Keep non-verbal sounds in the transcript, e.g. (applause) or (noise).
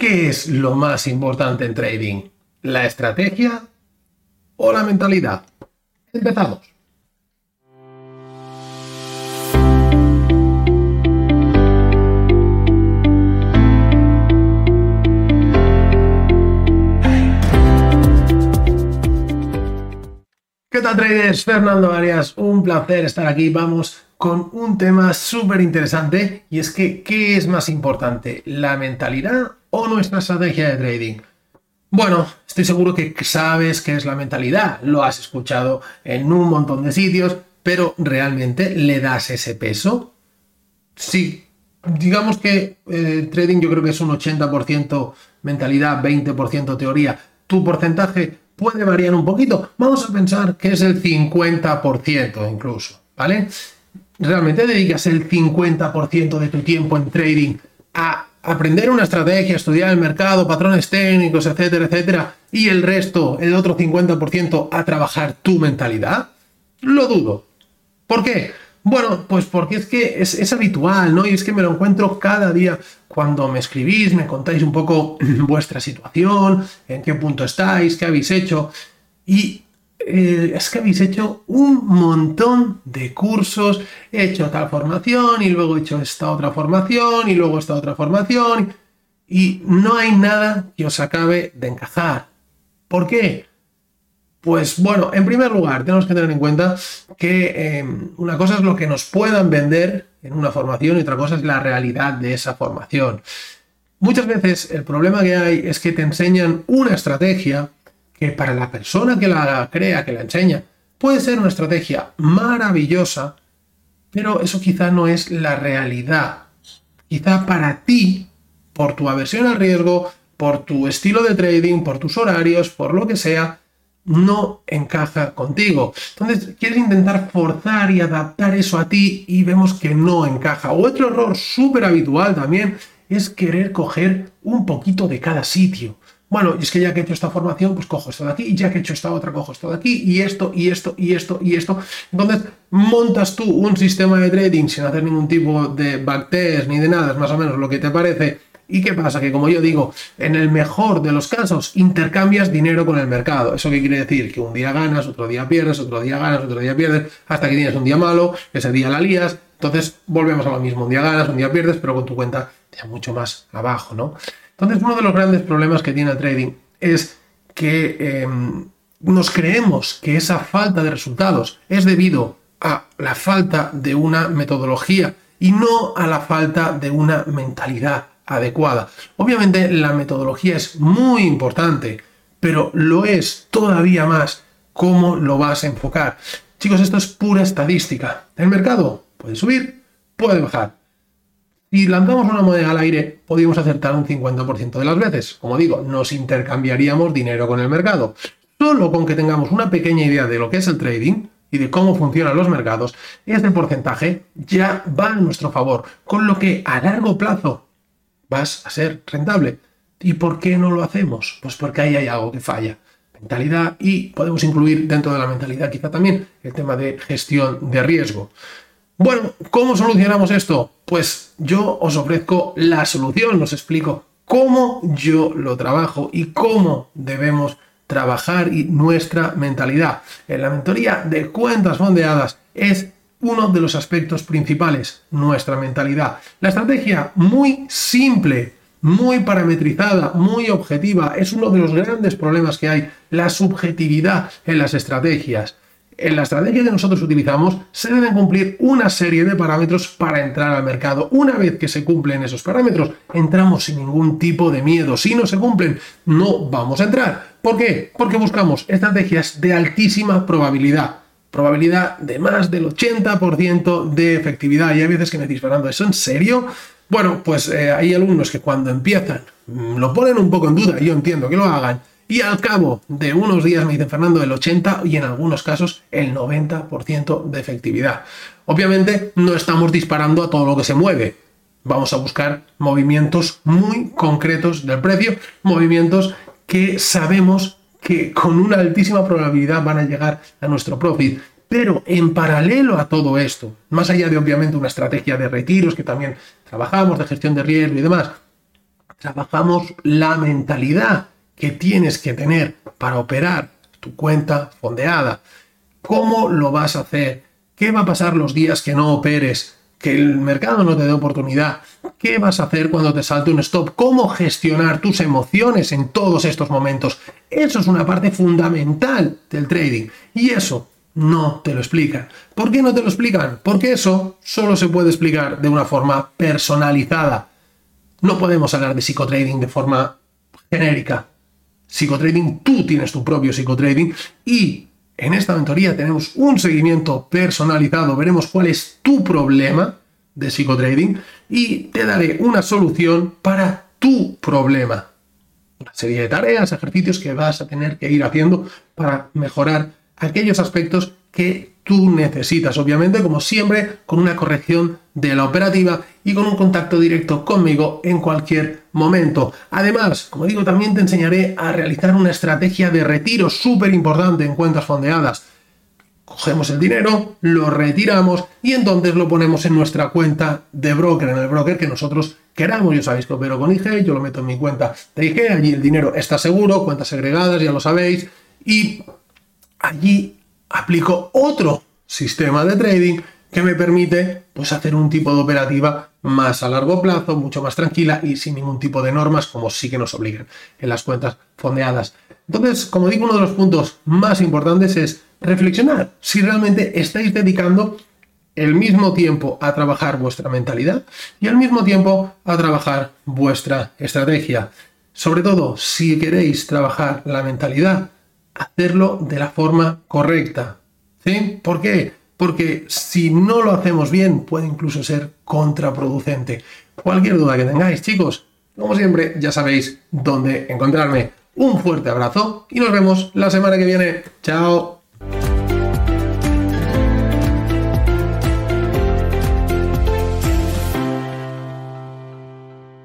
¿qué es lo más importante en trading? ¿La estrategia o la mentalidad? Empezamos. ¿Qué tal traders? Fernando Arias, un placer estar aquí. Vamos con un tema súper interesante y es que ¿qué es más importante? ¿La mentalidad o nuestra estrategia de trading? Bueno, estoy seguro que sabes qué es la mentalidad, lo has escuchado en un montón de sitios, pero ¿realmente le das ese peso? Sí, digamos que eh, trading yo creo que es un 80% mentalidad, 20% teoría. Tu porcentaje puede variar un poquito. Vamos a pensar que es el 50% incluso, ¿vale? Realmente dedicas el 50% de tu tiempo en trading a aprender una estrategia, estudiar el mercado, patrones técnicos, etcétera, etcétera, y el resto, el otro 50% a trabajar tu mentalidad? Lo dudo. ¿Por qué? Bueno, pues porque es que es, habitual, ¿no? Y es que me lo encuentro cada día cuando me escribís, me contáis un poco (clears throat) vuestra situación, en qué punto estáis, qué habéis hecho. Y eh, es que habéis hecho un montón de cursos, he hecho tal formación y luego he hecho esta otra formación y luego esta otra formación y no hay nada que os acabe de encajar. ¿Por qué? Pues bueno, en primer lugar, tenemos que tener en cuenta que em, una cosa es lo que nos puedan vender en una formación y otra cosa es la realidad de esa formación. Muchas veces el problema que hay es que te enseñan una estrategia que para la persona que la crea, que la enseña, puede ser una estrategia maravillosa, pero eso quizá no es la realidad. Quizá para ti, por tu aversión al riesgo, por tu estilo de trading, por tus horarios, por lo que sea, no encaja contigo. Entonces, quieres intentar forzar y adaptar eso a ti y vemos que no encaja. Otro error súper habitual también es querer coger un poquito de cada sitio. Bueno, y es que ya que he hecho esta formación, pues cojo esto de aquí, y ya que he hecho esta otra, cojo esto de aquí, y esto, y esto, y esto, y esto. Entonces, montas tú un sistema de trading sin hacer ningún tipo de backtest ni de nada, es más o menos lo que te parece ¿Y qué pasa? Que como yo digo, en el mejor de los casos, intercambias dinero con el mercado. ¿Eso qué quiere decir? Que un día ganas, otro día pierdes, otro día ganas, otro día pierdes, hasta que tienes un día malo, ese día la lías. Entonces volvemos a lo mismo. Un día ganas, un día pierdes, pero con tu cuenta ya mucho más abajo, ¿no? Entonces uno de los grandes problemas que tiene el trading es que em, nos creemos que esa falta de resultados es debido a la falta de una metodología y no a la falta de una mentalidad adecuada. Obviamente la metodología es muy importante, pero lo es todavía más cómo lo vas a enfocar. Chicos, esto es pura estadística. El mercado puede subir, puede bajar. Si lanzamos una moneda al aire, podríamos acertar un 50% de las veces. Como digo, nos intercambiaríamos dinero con el mercado. Solo con que tengamos una pequeña idea de lo que es el trading y de cómo funcionan los mercados, este porcentaje ya va a nuestro favor. Con lo que a largo plazo vas a ser rentable. ¿Y por qué no lo hacemos? Pues porque ahí hay algo que falla. Mentalidad y podemos incluir dentro de la mentalidad quizá también el tema de gestión de riesgo. Bueno, ¿cómo solucionamos esto? Pues yo os ofrezco la solución, os explico cómo yo lo trabajo y cómo debemos trabajar y nuestra mentalidad. En la mentoría de cuentas fondeadas es uno de los aspectos principales, nuestra mentalidad. La estrategia muy simple, muy parametrizada, muy objetiva, es uno de los grandes problemas que hay, la subjetividad en las estrategias. En la estrategia que nosotros utilizamos se deben cumplir una serie de parámetros para entrar al mercado. Una vez que se cumplen esos parámetros, entramos sin ningún tipo de miedo. Si no se cumplen, no vamos a entrar. ¿Por qué? Porque buscamos estrategias de altísima probabilidad probabilidad de más del 80% de efectividad. Y hay veces que me decís, Fernando, ¿eso en serio? Bueno, pues eh, hay alumnos que cuando empiezan mm, lo ponen un poco en duda, yo entiendo que lo hagan, y al cabo de unos días me dicen, Fernando, el 80 y en algunos casos el 90% de efectividad. Obviamente no estamos disparando a todo lo que se mueve. Vamos a buscar movimientos muy concretos del precio, movimientos que sabemos que con una altísima probabilidad van a llegar a nuestro profit. Pero en paralelo a todo esto, más allá de obviamente una estrategia de retiros que también trabajamos, de gestión de riesgo y demás, trabajamos la mentalidad que tienes que tener para operar tu cuenta fondeada. ¿Cómo lo vas a hacer? ¿Qué va a pasar los días que no operes? Que el mercado no te dé oportunidad. ¿Qué vas a hacer cuando te salte un stop? ¿Cómo gestionar tus emociones en todos estos momentos? Eso es una parte fundamental del trading. Y eso no te lo explican. ¿Por qué no te lo explican? Porque eso solo se puede explicar de una forma personalizada. No podemos hablar de psicotrading de forma genérica. Psicotrading, tú tienes tu propio psicotrading y en esta mentoría tenemos un seguimiento personalizado, veremos cuál es tu problema de psicotrading y te daré una solución para tu problema. Una serie de tareas, ejercicios que vas a tener que ir haciendo para mejorar aquellos aspectos que tú necesitas, obviamente, como siempre, con una corrección de la operativa y con un contacto directo conmigo en cualquier momento. Además, como digo, también te enseñaré a realizar una estrategia de retiro súper importante en cuentas fondeadas. Cogemos el dinero, lo retiramos y entonces lo ponemos en nuestra cuenta de broker, en el broker que nosotros queramos. Ya sabéis que opero con IG, yo lo meto en mi cuenta de IG, allí el dinero está seguro, cuentas segregadas, ya lo sabéis, y allí aplico otro sistema de trading que me permite pues, hacer un tipo de operativa más a largo plazo, mucho más tranquila y sin ningún tipo de normas como sí que nos obligan en las cuentas fondeadas. Entonces, como digo, uno de los puntos más importantes es reflexionar si realmente estáis dedicando el mismo tiempo a trabajar vuestra mentalidad y al mismo tiempo a trabajar vuestra estrategia. Sobre todo, si queréis trabajar la mentalidad, hacerlo de la forma correcta. ¿Sí? ¿Por qué? Porque si no lo hacemos bien, puede incluso ser contraproducente. Cualquier duda que tengáis, chicos, como siempre, ya sabéis dónde encontrarme. Un fuerte abrazo y nos vemos la semana que viene. Chao.